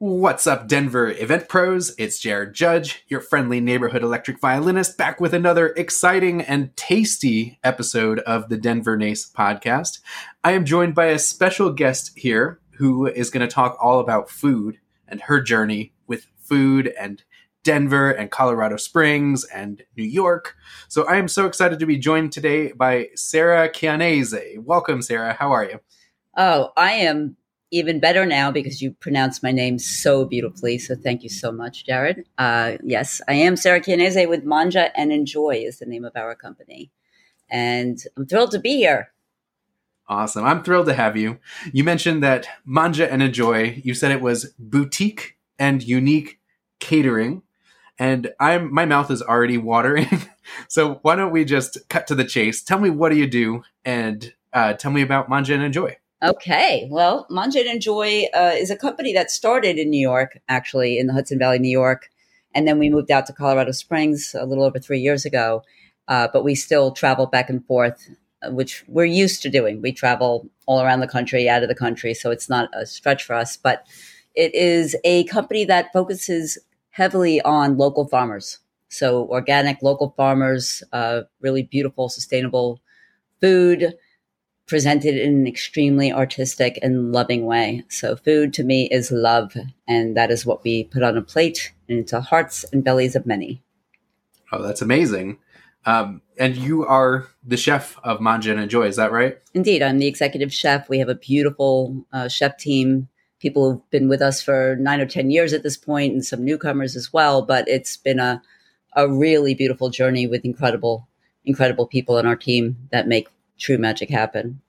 What's up, Denver event pros? It's Jared Judge, your friendly neighborhood electric violinist, back with another exciting and tasty episode of the Denver NACE podcast. I am joined by a special guest here who is going to talk all about food and her journey with food and Denver and Colorado Springs and New York. So I am so excited to be joined today by Sarah Chianese. Welcome, Sarah. How are you? Oh, I am even better now because you pronounce my name so beautifully. So thank you so much, Jared. Uh, yes, I am Sarah Chianese with Mangia and Enjoy is the name of our company. And I'm thrilled to be here. Awesome. I'm thrilled to have you. You mentioned that Mangia and Enjoy, you said it was boutique and unique catering. And I'm my mouth is already watering. so why don't we just cut to the chase? Tell me what do you do and uh, tell me about Mangia and Enjoy. Okay. Well, Mangia and Enjoy uh, is a company that started in New York, actually, in the Hudson Valley, New York. And then we moved out to Colorado Springs a little over three years ago. Uh, but we still travel back and forth, uh, which we're used to doing. We travel all around the country, out of the country. So it's not a stretch for us. But it is a company that focuses heavily on local farmers. So organic, local farmers, uh, really beautiful, sustainable food presented in an extremely artistic and loving way. So food to me is love, and that is what we put on a plate and into hearts and bellies of many. Oh, that's amazing. Um, and you are the chef of Mangia and Enjoy, is that right? Indeed, I'm the executive chef. We have a beautiful uh, chef team. People who've been with us for nine or ten years at this point, and some newcomers as well. But it's been a a really beautiful journey with incredible, incredible people in our team that make true magic happen.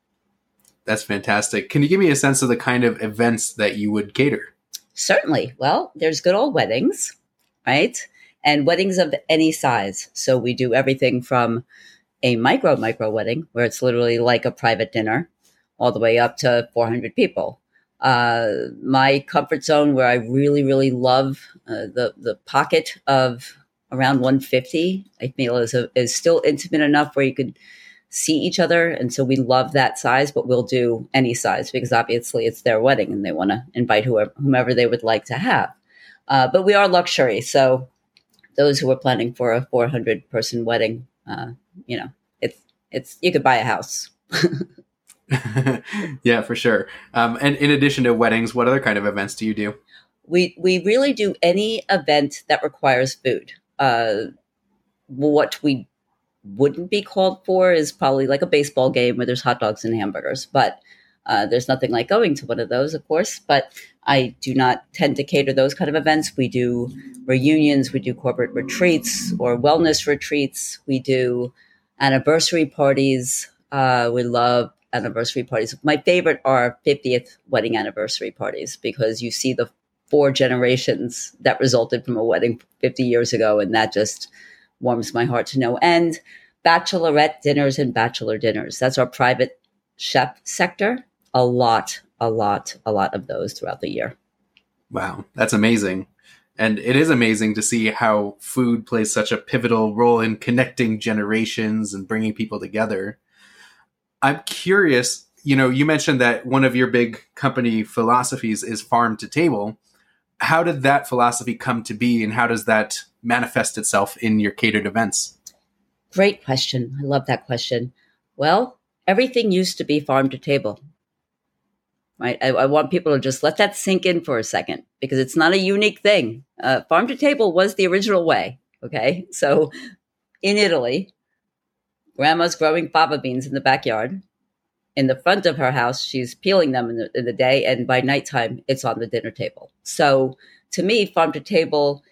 That's fantastic. Can you give me a sense of the kind of events that you would cater? Certainly. Well, there's good old weddings, right? And weddings of any size. So we do everything from a micro, micro wedding, where it's literally like a private dinner, all the way up to 400 people. Uh, my comfort zone, where I really, really love uh, the the pocket of around 150, I feel is a, is still intimate enough where you could see each other. And so we love that size, but we'll do any size because obviously it's their wedding and they want to invite whoever, whomever they would like to have. Uh, but we are luxury. So those who are planning for a 400 person wedding, uh, you know, it's, it's, you could buy a house. yeah, for sure. Um, and in addition to weddings, what other kind of events do you do? We, we really do any event that requires food. Uh, what we wouldn't be called for is probably like a baseball game where there's hot dogs and hamburgers. But uh, there's nothing like going to one of those, of course. But I do not tend to cater those kind of events. We do reunions, we do corporate retreats or wellness retreats, we do anniversary parties. Uh, we love anniversary parties. My favorite are 50th wedding anniversary parties because you see the four generations that resulted from a wedding 50 years ago, and that just warms my heart to no end. Bachelorette dinners and bachelor dinners. That's our private chef sector. A lot, a lot, a lot of those throughout the year. Wow, that's amazing. And it is amazing to see how food plays such a pivotal role in connecting generations and bringing people together. I'm curious, you know, you mentioned that one of your big company philosophies is farm to table. How did that philosophy come to be and how does that manifest itself in your catered events? Great question. I love that question. Well, everything used to be farm to table. Right. I, I, want people to just let that sink in for a second because it's not a unique thing. Uh, farm to table was the original way. Okay. So in Italy, grandma's growing fava beans in the backyard. In the front of her house, she's peeling them in the, in the day, and by nighttime, it's on the dinner table. So to me, farm to table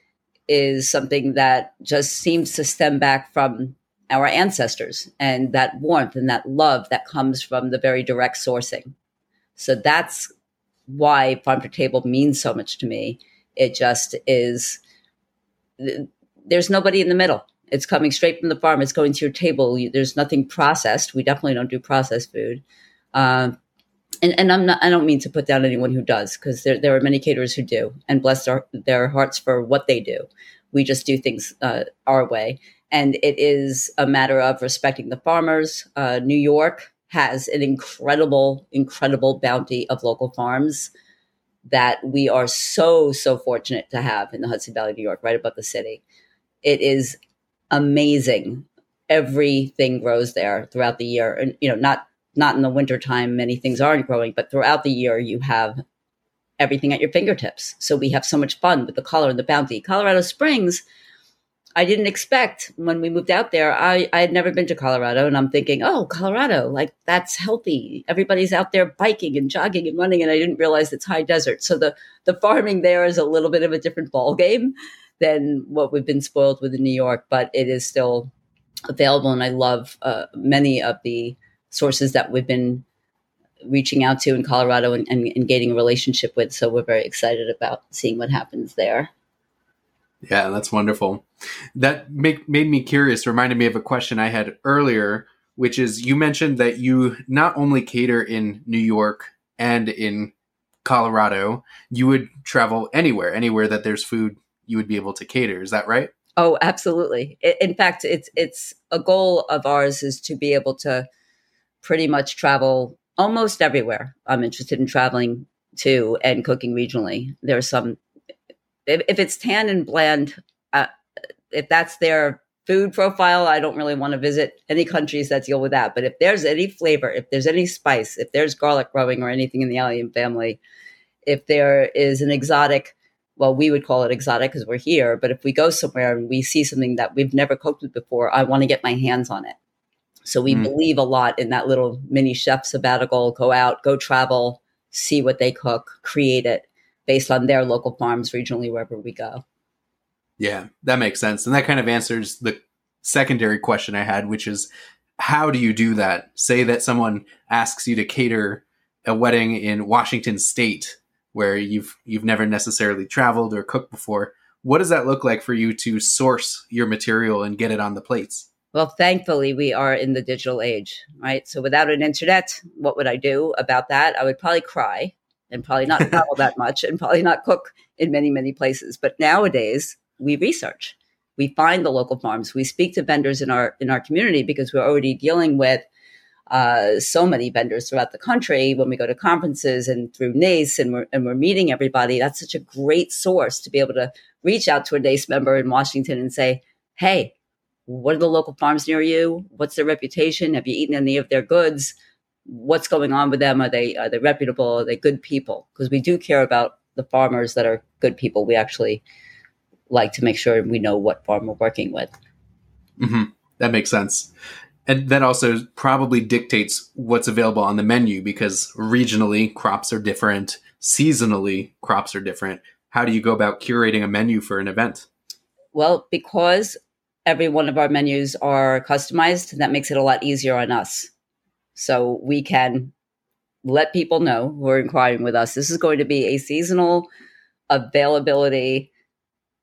is something that just seems to stem back from our ancestors and that warmth and that love that comes from the very direct sourcing. So that's why farm to table means so much to me. It just is, there's nobody in the middle. It's coming straight from the farm. It's going to your table. There's nothing processed. We definitely don't do processed food. Um, and, and I'm not, I don't mean to put down anyone who does, because there, there are many caterers who do and bless their, their hearts for what they do. We just do things uh, our way. And it is a matter of respecting the farmers. Uh, New York has an incredible, incredible bounty of local farms. that we are so, so fortunate to have in the Hudson Valley, New York, right above the city. It is amazing. Everything grows there throughout the year. And, you know, not not in the wintertime, many things aren't growing, but throughout the year you have everything at your fingertips. So we have so much fun with the color and the bounty. Colorado Springs I didn't expect when we moved out there. I, I had never been to Colorado, and I'm thinking, oh, Colorado, like that's healthy. Everybody's out there biking and jogging and running, and I didn't realize it's high desert. So the the farming there is a little bit of a different ball game than what we've been spoiled with in New York, but it is still available, and I love uh, many of the sources that we've been reaching out to in Colorado and, and, and gaining a relationship with. So we're very excited about seeing what happens there. Yeah, that's wonderful. That make, made me curious, reminded me of a question I had earlier, which is you mentioned that you not only cater in New York and in Colorado, you would travel anywhere, anywhere that there's food, you would be able to cater. Is that right? Oh, absolutely. In fact, it's it's a goal of ours is to be able to pretty much travel almost everywhere. I'm interested in traveling to and cooking regionally. There are some if, if it's tan and bland, uh, if that's their food profile, I don't really want to visit any countries that deal with that. But if there's any flavor, if there's any spice, if there's garlic growing or anything in the allium family, if there is an exotic, well, we would call it exotic because we're here. But if we go somewhere and we see something that we've never cooked with before, I want to get my hands on it. So we mm. believe a lot in that little mini chef sabbatical, go out, go travel, see what they cook, create it based on their local farms regionally wherever we go. Yeah, that makes sense. And that kind of answers the secondary question I had, which is how do you do that? Say that someone asks you to cater a wedding in Washington state where you've you've never necessarily traveled or cooked before. What does that look like for you to source your material and get it on the plates? Well, thankfully, we are in the digital age, right? So without an internet, what would I do about that? I would probably cry and probably not travel that much and probably not cook in many, many places. But nowadays, we research. We find the local farms. We speak to vendors in our in our community because we're already dealing with uh, so many vendors throughout the country when we go to conferences and through NACE and we're, and we're meeting everybody. That's such a great source to be able to reach out to a NACE member in Washington and say, hey, what are the local farms near you? What's their reputation? Have you eaten any of their goods? What's going on with them? Are they are they reputable? Are they good people? Because we do care about the farmers that are good people. We actually like to make sure we know what farm we're working with. Mm-hmm. That makes sense. And that also probably dictates what's available on the menu because regionally crops are different, seasonally crops are different. How do you go about curating a menu for an event? Well, because every one of our menus are customized, that makes it a lot easier on us. So we can let people know who are inquiring with us this is going to be a seasonal availability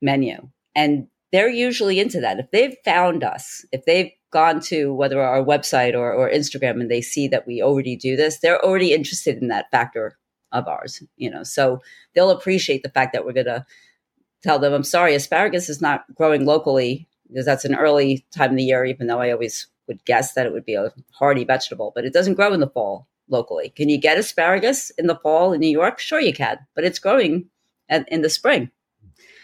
menu. And they're usually into that. If they've found us, if they've gone to whether our website or, or Instagram and they see that we already do this, they're already interested in that factor of ours, you know. So they'll appreciate the fact that we're gonna tell them, I'm sorry, asparagus is not growing locally because that's an early time of the year, even though I always would guess that it would be a hardy vegetable, but it doesn't grow in the fall locally. Can you get asparagus in the fall in New York? Sure, you can, but it's growing at, in the spring.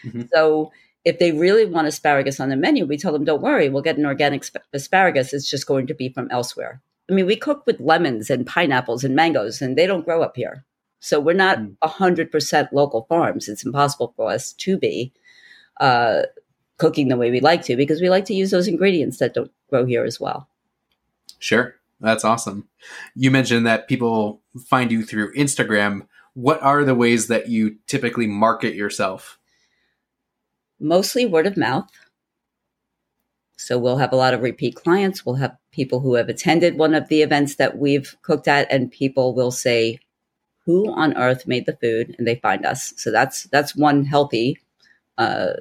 Mm-hmm. So if they really want asparagus on the menu, we tell them, don't worry, we'll get an organic sp- asparagus. It's just going to be from elsewhere. I mean, we cook with lemons and pineapples and mangoes, and they don't grow up here. So we're not mm. 100% local farms. It's impossible for us to be. Uh, cooking the way we like to because we like to use those ingredients that don't grow here as well. Sure. That's awesome. You mentioned that people find you through Instagram. What are the ways that you typically market yourself? Mostly word of mouth. So we'll have a lot of repeat clients. We'll have people who have attended one of the events that we've cooked at, and people will say, "Who on earth made the food?" and they find us. So that's that's one healthy uh,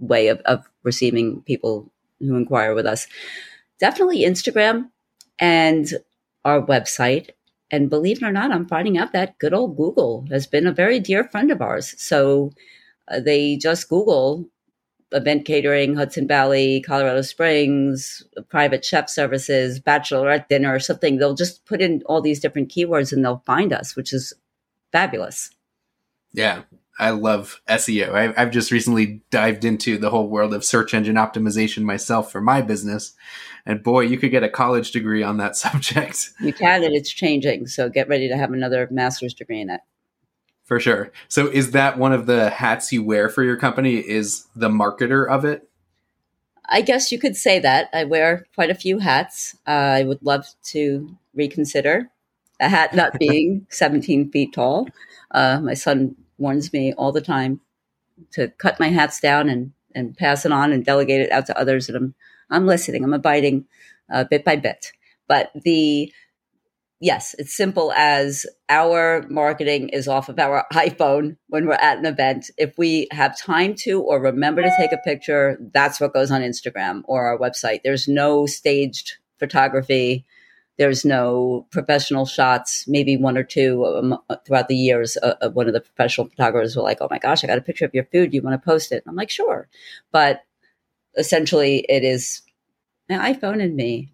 way of, of receiving people who inquire with us. Definitely Instagram and our website. And believe it or not, I'm finding out that good old Google has been a very dear friend of ours. So uh, they just Google event catering, Hudson Valley, Colorado Springs, private chef services, bachelorette dinner, or something. They'll just put in all these different keywords and they'll find us, which is fabulous. Yeah, I love SEO. I, have just recently dived into the whole world of search engine optimization myself for my business. And boy, you could get a college degree on that subject. You can, and it's changing. So get ready to have another master's degree in it. For sure. So is that one of the hats you wear for your company? Is the marketer of it? I guess you could say that. I wear quite a few hats. Uh, I would love to reconsider a hat not being 17 feet tall. Uh, my son warns me all the time to cut my hats down and, and pass it on and delegate it out to others. And I'm, I'm listening, I'm abiding uh, bit by bit. But the yes, it's simple as our marketing is off of our iPhone when we're at an event. If we have time to or remember to take a picture, that's what goes on Instagram or our website. There's no staged photography. There's no professional shots, maybe one or two um, throughout the years. Uh, uh, one of the professional photographers were like, "Oh my gosh, I got a picture of your food. You want to post it?" And I'm like, "Sure," but essentially, it is my iPhone and me.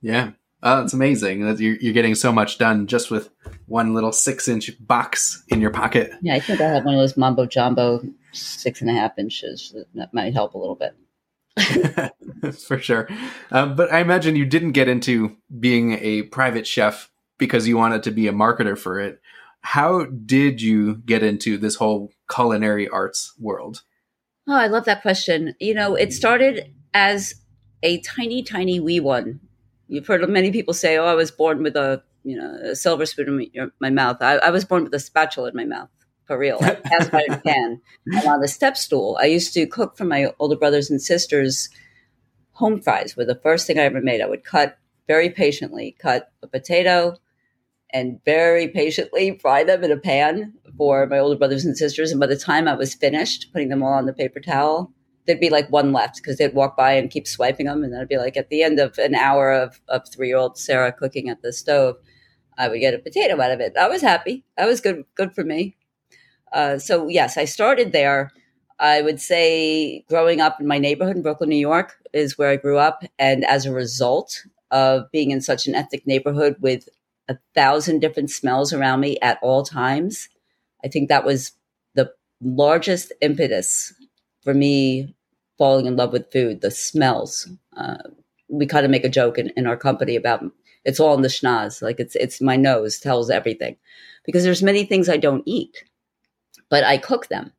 Yeah, Oh, it's amazing that you're, you're getting so much done just with one little six inch box in your pocket. Yeah, I think I have one of those Mambo Jumbo six and a half inches. That might help a little bit. For sure. Um, but I imagine you didn't get into being a private chef because you wanted to be a marketer for it. How did you get into this whole culinary arts world? Oh, I love that question. You know, it started as a tiny, tiny wee one You've heard many people say, "Oh, I was born with a you know a silver spoon in my mouth." I, I was born with a spatula in my mouth, for real. I passed by a pan. And on the step stool, I used to cook for my older brothers and sisters. Home fries were the first thing I ever made. I would cut very patiently, cut a potato, and very patiently fry them in a pan for my older brothers and sisters. And by the time I was finished putting them all on the paper towel, there'd be like one left because they'd walk by and keep swiping them. And then it'd be like at the end of an hour of, of three year old Sarah cooking at the stove, I would get a potato out of it. I was happy. That was good, good for me. Uh, so yes, I started there. I would say growing up in my neighborhood in Brooklyn, New York is where I grew up. And as a result of being in such an ethnic neighborhood with a thousand different smells around me at all times, I think that was the largest impetus for me falling in love with food, the smells. Uh, we kind of make a joke in, in our company about it's all in the schnoz. Like it's it's my nose tells everything, because there's many things I don't eat, but I cook them.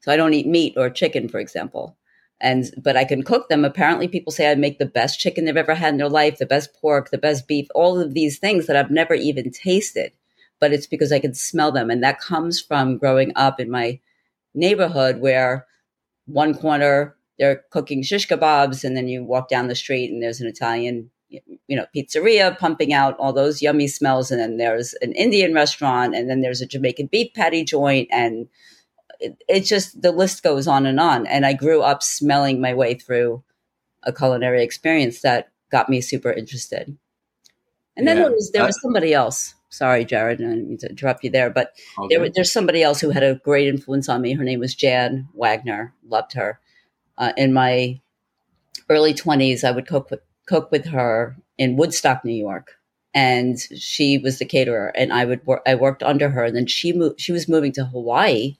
So I don't eat meat or chicken, for example, and but I can cook them. Apparently, people say I make the best chicken they've ever had in their life, the best pork, the best beef, all of these things that I've never even tasted. But it's because I can smell them, and that comes from growing up in my neighborhood where one corner they're cooking shish kebabs, and then you walk down the street and there's an Italian, you know, pizzeria pumping out all those yummy smells, and then there's an Indian restaurant, and then there's a Jamaican beef patty joint, and it, it just the list goes on and on. And I grew up smelling my way through a culinary experience that got me super interested. And then yeah. there was there was somebody else sorry, Jared, I didn't mean to interrupt you there, but okay. there, there's somebody else who had a great influence on me. Her name was Jan Wagner. Loved her. Uh, in my early 20s, I would cook with, cook with her in Woodstock, New York, and she was the caterer, and I would work. I worked under her, and then she moved. She was moving to Hawaii,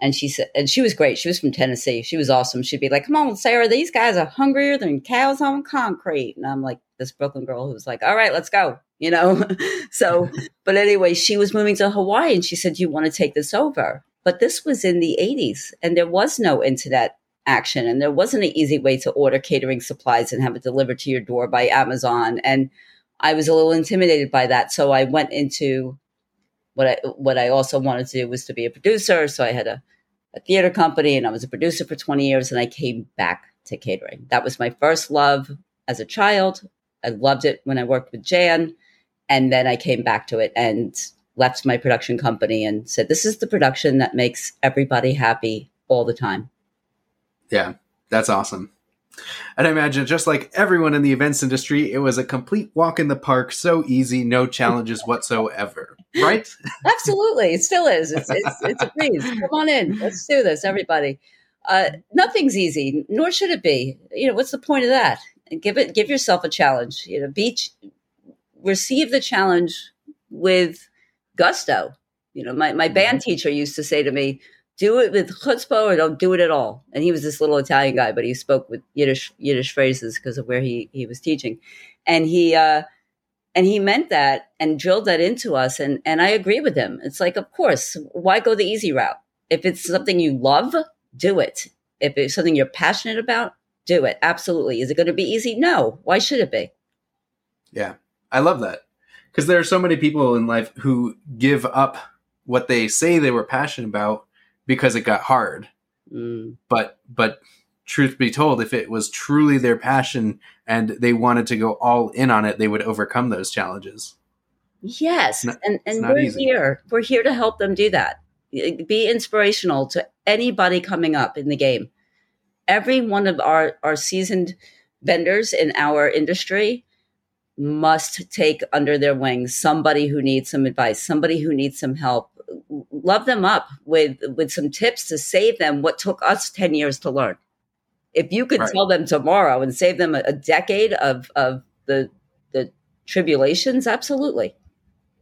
and she said, and she was great. She was from Tennessee. She was awesome. She'd be like, "Come on, Sarah, these guys are hungrier than cows on concrete," and I'm like this Brooklyn girl who was like, "All right, let's go." you know? so, but anyway, she was moving to Hawaii and she said, you want to take this over? But this was in the 80s and there was no internet action and there wasn't an easy way to order catering supplies and have it delivered to your door by Amazon. And I was a little intimidated by that. So I went into what I what I also wanted to do was to be a producer. So I had a, a theater company and I was a producer for 20 years and I came back to catering. That was my first love as a child. I loved it when I worked with Jan. And then I came back to it and left my production company and said, this is the production that makes everybody happy all the time. Yeah, that's awesome. And I imagine just like everyone in the events industry, it was a complete walk in the park, so easy, no challenges whatsoever. Right? Absolutely. It still is. It's, it's, it's a breeze. Come on in. Let's do this, everybody. Uh, nothing's easy, nor should it be. You know, what's the point of that? Give it, give yourself a challenge. You know, beach, receive the challenge with gusto. You know, my, my band mm-hmm. teacher used to say to me, do it with chutzpah or don't do it at all. And he was this little Italian guy, but he spoke with Yiddish Yiddish phrases because of where he he was teaching, and he uh, and he meant that and drilled that into us. And and I agree with him. It's like, of course, why go the easy route? If it's something you love, do it. If it's something you're passionate about, do it. Absolutely. Is it going to be easy? No. Why should it be? Yeah, I love that because there are so many people in life who give up what they say they were passionate about because it got hard. Mm. But but truth be told, if it was truly their passion and they wanted to go all in on it, they would overcome those challenges. Yes, not, and and we're easy. here. We're here to help them do that. Be inspirational to anybody coming up in the game. Every one of our our seasoned vendors in our industry must take under their wings somebody who needs some advice, somebody who needs some help. Love them up with with some tips to save them what took us 10 years to learn. If you could right. tell them tomorrow and save them a, a decade of of the the tribulations, absolutely.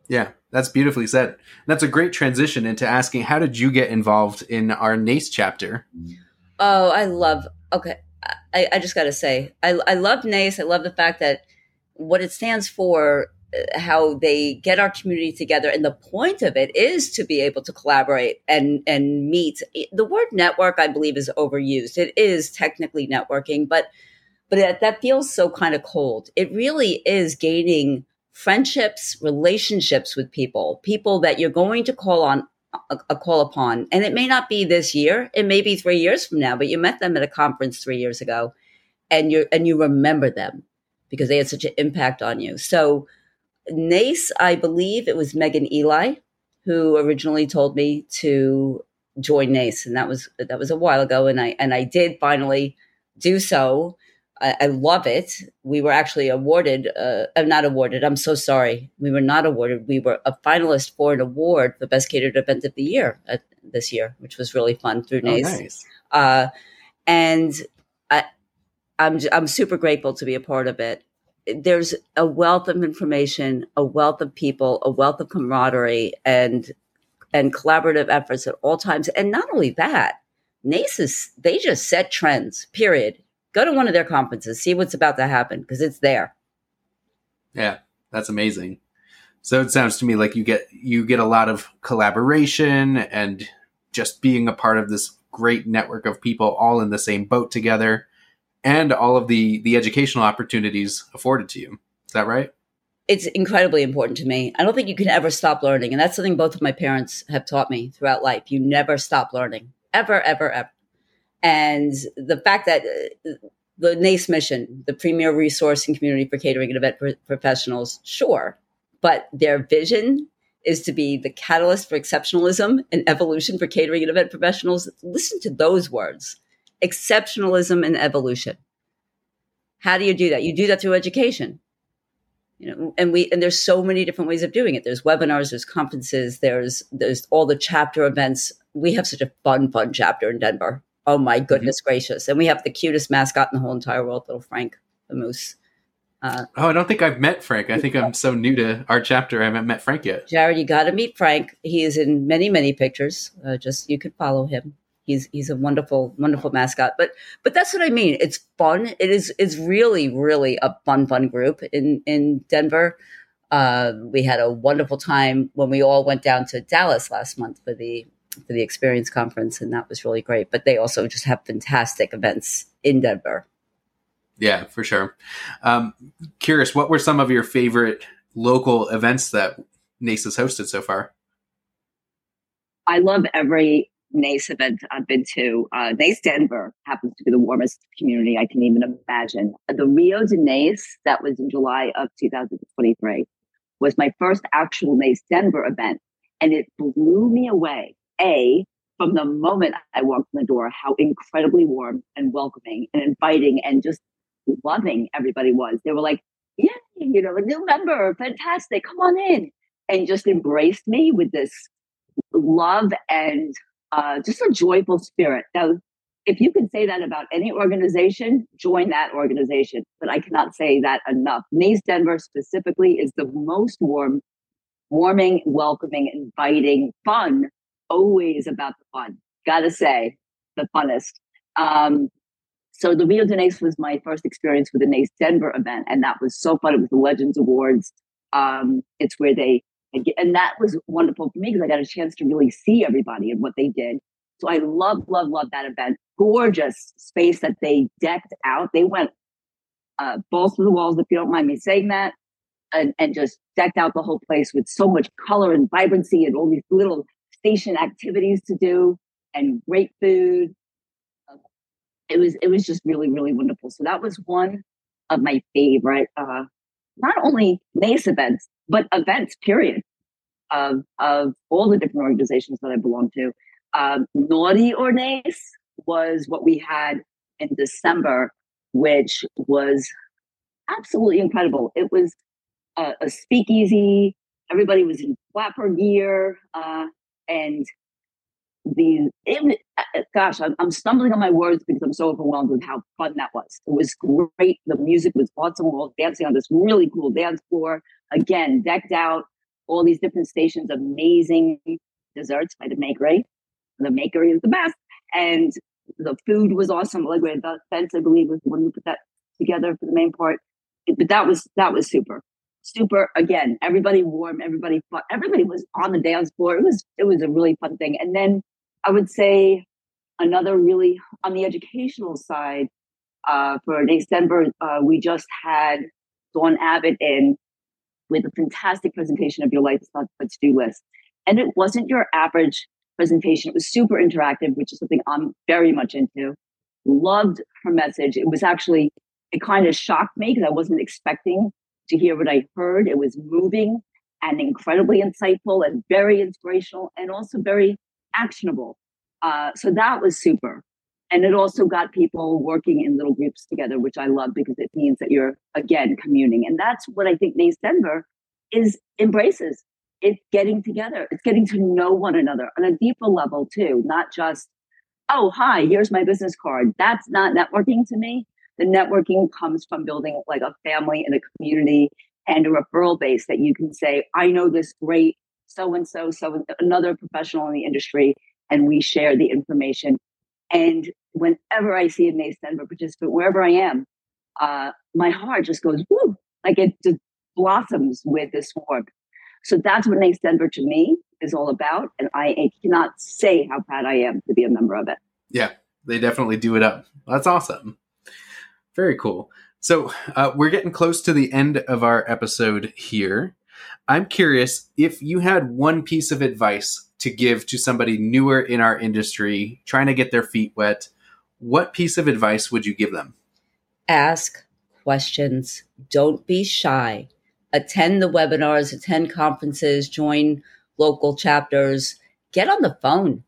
Yeah, that's beautifully said. That's a great transition into asking how did you get involved in our NACE chapter? Oh, I love okay. I, I just gotta say, I, I love NACE. I love the fact that what it stands for how they get our community together and the point of it is to be able to collaborate and and meet. The word network i believe is overused. It is technically networking but but it, that feels so kind of cold. It really is gaining friendships relationships with people people that you're going to call on a, a call upon. And it may not be this year. It may be three years from now but you met them at a conference three years ago and you and you remember them because they had such an impact on you. So, NACE, I believe it was Megan Ely who originally told me to join NACE, and that was that was a while ago, and I and I did finally do so. I, I love it. We were actually awarded, uh, uh, not awarded. I'm so sorry. We were not awarded. We were a finalist for an award for best catered event of the year at, this year, which was really fun through NACE. Oh, nice. uh, and I, I'm I'm super grateful to be a part of it. There's a wealth of information, a wealth of people, a wealth of camaraderie, and and collaborative efforts at all times. And not only that, NACES they just set trends. Period. Go to one of their conferences, see what's about to happen because it's there. Yeah, that's amazing. So it sounds to me like you get you get a lot of collaboration and just being a part of this great network of people all in the same boat together and all of the the educational opportunities afforded to you. Is that right? It's incredibly important to me. I don't think you can ever stop learning, and that's something both of my parents have taught me throughout life. You never stop learning, ever, ever, ever. And the fact that uh, the NACE mission, the premier resource and community for catering and event pro- professionals, sure, but their vision is to be the catalyst for exceptionalism and evolution for catering and event professionals. Listen to those words exceptionalism and evolution. How do you do that? You do that through education. You know, and we and there's so many different ways of doing it. There's webinars, there's conferences, there's there's all the chapter events. We have such a fun, fun chapter in Denver. Oh my mm-hmm. goodness mm-hmm. gracious! And we have the cutest mascot in the whole entire world, little Frank the moose. Uh, oh, I don't think I've met Frank. I think I'm so new to our chapter. I haven't met Frank yet. Jared, you got to meet Frank. He is in many, many pictures. Uh, just you could follow him he's he's a wonderful wonderful mascot but but that's what i mean. It's fun. It is it's really really a fun fun group in in denver. Uh, we had a wonderful time when we all went down to dallas last month for the for the experience conference and that was really great but they also just have fantastic events in denver. Yeah for sure. Um, curious what were some of your favorite local events that nace has hosted so far? I love every NACE event I've been to. Uh, NACE Denver happens to be the warmest community I can even imagine. The Rio de NACE, that was in July of 2023, was my first actual NACE Denver event. And it blew me away. A, from the moment I walked in the door, how incredibly warm and welcoming and inviting and just loving everybody was. They were like, yeah, you know, a new member, fantastic, come on in. And just embraced me with this love and uh, just a joyful spirit. Now, if you can say that about any organization, join that organization. But I cannot say that enough. NACE Denver specifically is the most warm, warming, welcoming, inviting, fun, always about the fun. Gotta say, the funnest. Um, so the Rio de was my first experience with the Nace Denver event, and that was so fun. It was the Legends Awards. Um, it's where they and that was wonderful for me because I got a chance to really see everybody and what they did. So I love, love, love that event. Gorgeous space that they decked out. They went uh, balls to the walls, if you don't mind me saying that, and, and just decked out the whole place with so much color and vibrancy and all these little station activities to do and great food. It was it was just really really wonderful. So that was one of my favorite, uh, not only NACE events but events. Period. Of of all the different organizations that I belong to, um, Naughty or Nace was what we had in December, which was absolutely incredible. It was a, a speakeasy. Everybody was in flapper gear, uh, and the it, uh, gosh, I'm, I'm, stumbling on my words because I'm so overwhelmed with how fun that was. It was great. The music was awesome. We all dancing on this really cool dance floor. Again, decked out, all these different stations, amazing desserts by the Makery. The Makery is the best, and the food was awesome. Like the fence, I believe, was the one who put that together for the main part. But that was that was super super again everybody warm everybody fun everybody was on the dance floor it was it was a really fun thing and then i would say another really on the educational side uh, for December, uh, we just had Dawn Abbott in with a fantastic presentation of your life is not but to do list. And it wasn't your average presentation. It was super interactive, which is something I'm very much into. Loved her message. It was actually, it kind of shocked me because I wasn't expecting to hear what I heard. It was moving and incredibly insightful and very inspirational and also very actionable. Uh, so that was super. And it also got people working in little groups together, which I love because it means that you're again communing. And that's what I think NACE Denver is embraces. It's getting together. It's getting to know one another on a deeper level too, not just, oh, hi, here's my business card. That's not networking to me. The networking comes from building like a family and a community and a referral base that you can say, I know this great so and so, so another professional in the industry, and we share the information. And whenever I see a NACE Denver participant, wherever I am, uh, my heart just goes woo, like it just blossoms with this warmth. So that's what NACE Denver to me is all about, and I, I cannot say how proud I am to be a member of it. Yeah, they definitely do it up. That's awesome. Very cool. So uh, we're getting close to the end of our episode here. I'm curious if you had one piece of advice to give to somebody newer in our industry trying to get their feet wet, what piece of advice would you give them? Ask questions. Don't be shy. Attend the webinars, attend conferences, join local chapters, get on the phone.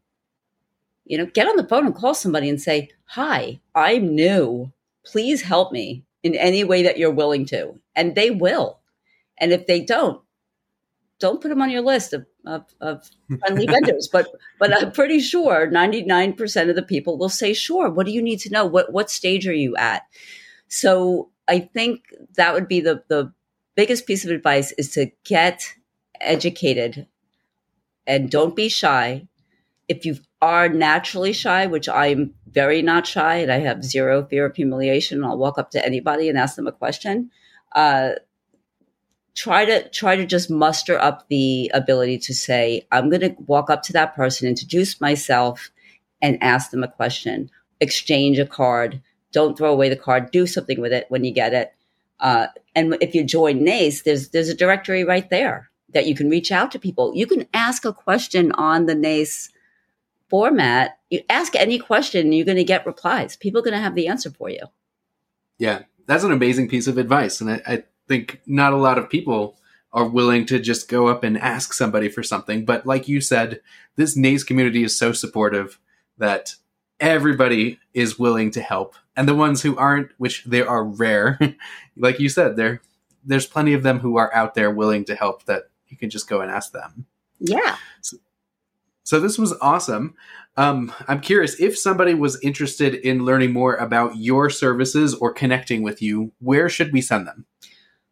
You know, get on the phone and call somebody and say, Hi, I'm new please help me in any way that you're willing to. And they will. And if they don't, don't put them on your list of, of, of friendly vendors. But but I'm pretty sure 99% of the people will say, sure, what do you need to know? What what stage are you at? So I think that would be the the biggest piece of advice is to get educated and don't be shy. If you are naturally shy, which I'm very not shy and I have zero fear of humiliation. I'll walk up to anybody and ask them a question. Uh, try to try to just muster up the ability to say, I'm going to walk up to that person, introduce myself, and ask them a question. Exchange a card. Don't throw away the card. Do something with it when you get it. Uh, and if you join NACE, there's there's a directory right there that you can reach out to people. You can ask a question on the NACE format, you ask any question, you're going to get replies. People are going to have the answer for you. Yeah, that's an amazing piece of advice. And I, I think not a lot of people are willing to just go up and ask somebody for something. But like you said, this NACE community is so supportive that everybody is willing to help. And the ones who aren't, which they are rare, like you said, there there's plenty of them who are out there willing to help that you can just go and ask them. Yeah. So, so this was awesome. Um, I'm curious if somebody was interested in learning more about your services or connecting with you, where should we send them?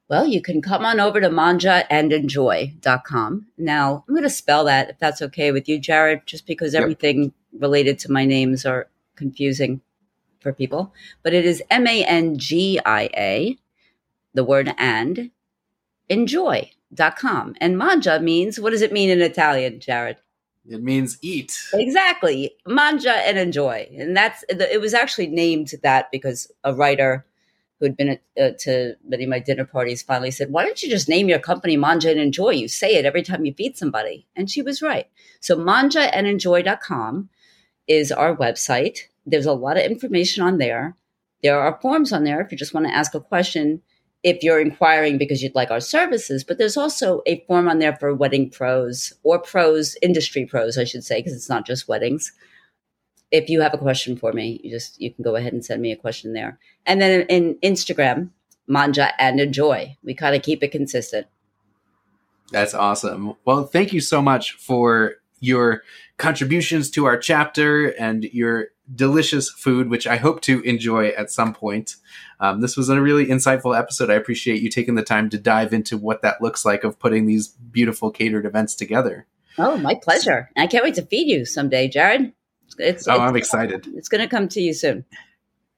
Well, you can come on over to mangiaandenjoy.com. Now, I'm going to spell that if that's okay with you, Jared, just because yep. everything related to my names are confusing for people. But it is M A N G I A, the word and, enjoy.com. And mangia means, what does it mean in Italian, Jared? It means eat. Exactly. Mangia and enjoy. And that's, it was actually named that because a writer who had been uh, to many of my dinner parties finally said, Why don't you just name your company Mangia and Enjoy? You say it every time you feed somebody. And she was right. So mangiaandenjoy.com is our website. There's a lot of information on there. There are forms on there if you just want to ask a question, if you're inquiring because you'd like our services. But there's also a form on there for wedding pros or pros, industry pros, I should say, because it's not just weddings if you have a question for me, you just you can go ahead and send me a question there. And then in, Instagram, Mangia and Enjoy. We kind of keep it consistent. That's awesome. Well, thank you so much for your contributions to our chapter and your delicious food, which I hope to enjoy at some point. Um, this was a really insightful episode. I appreciate you taking the time to dive into what that looks like of putting these beautiful catered events together. Oh, my pleasure. I can't wait to feed you someday, Jared. It's, oh, it's, I'm excited. It's going to come to you soon.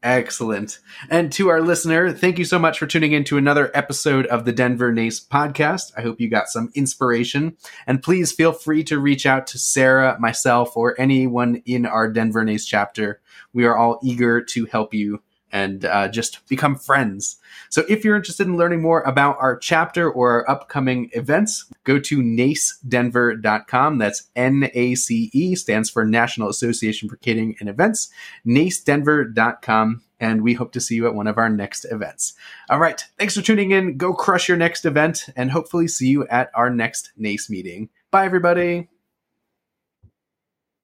Excellent. And to our listener, thank you so much for tuning in to another episode of the Denver NACE podcast. I hope you got some inspiration. And please feel free to reach out to Sarah, myself, or anyone in our Denver NACE chapter. We are all eager to help you and uh, just become friends. So if you're interested in learning more about our chapter or our upcoming events, go to nacedenver.com. That's N-A-C-E, stands for National Association for Catering and Events, nacedenver.com. And we hope to see you at one of our next events. All right. Thanks for tuning in. Go crush your next event and hopefully see you at our next NACE meeting. Bye, everybody.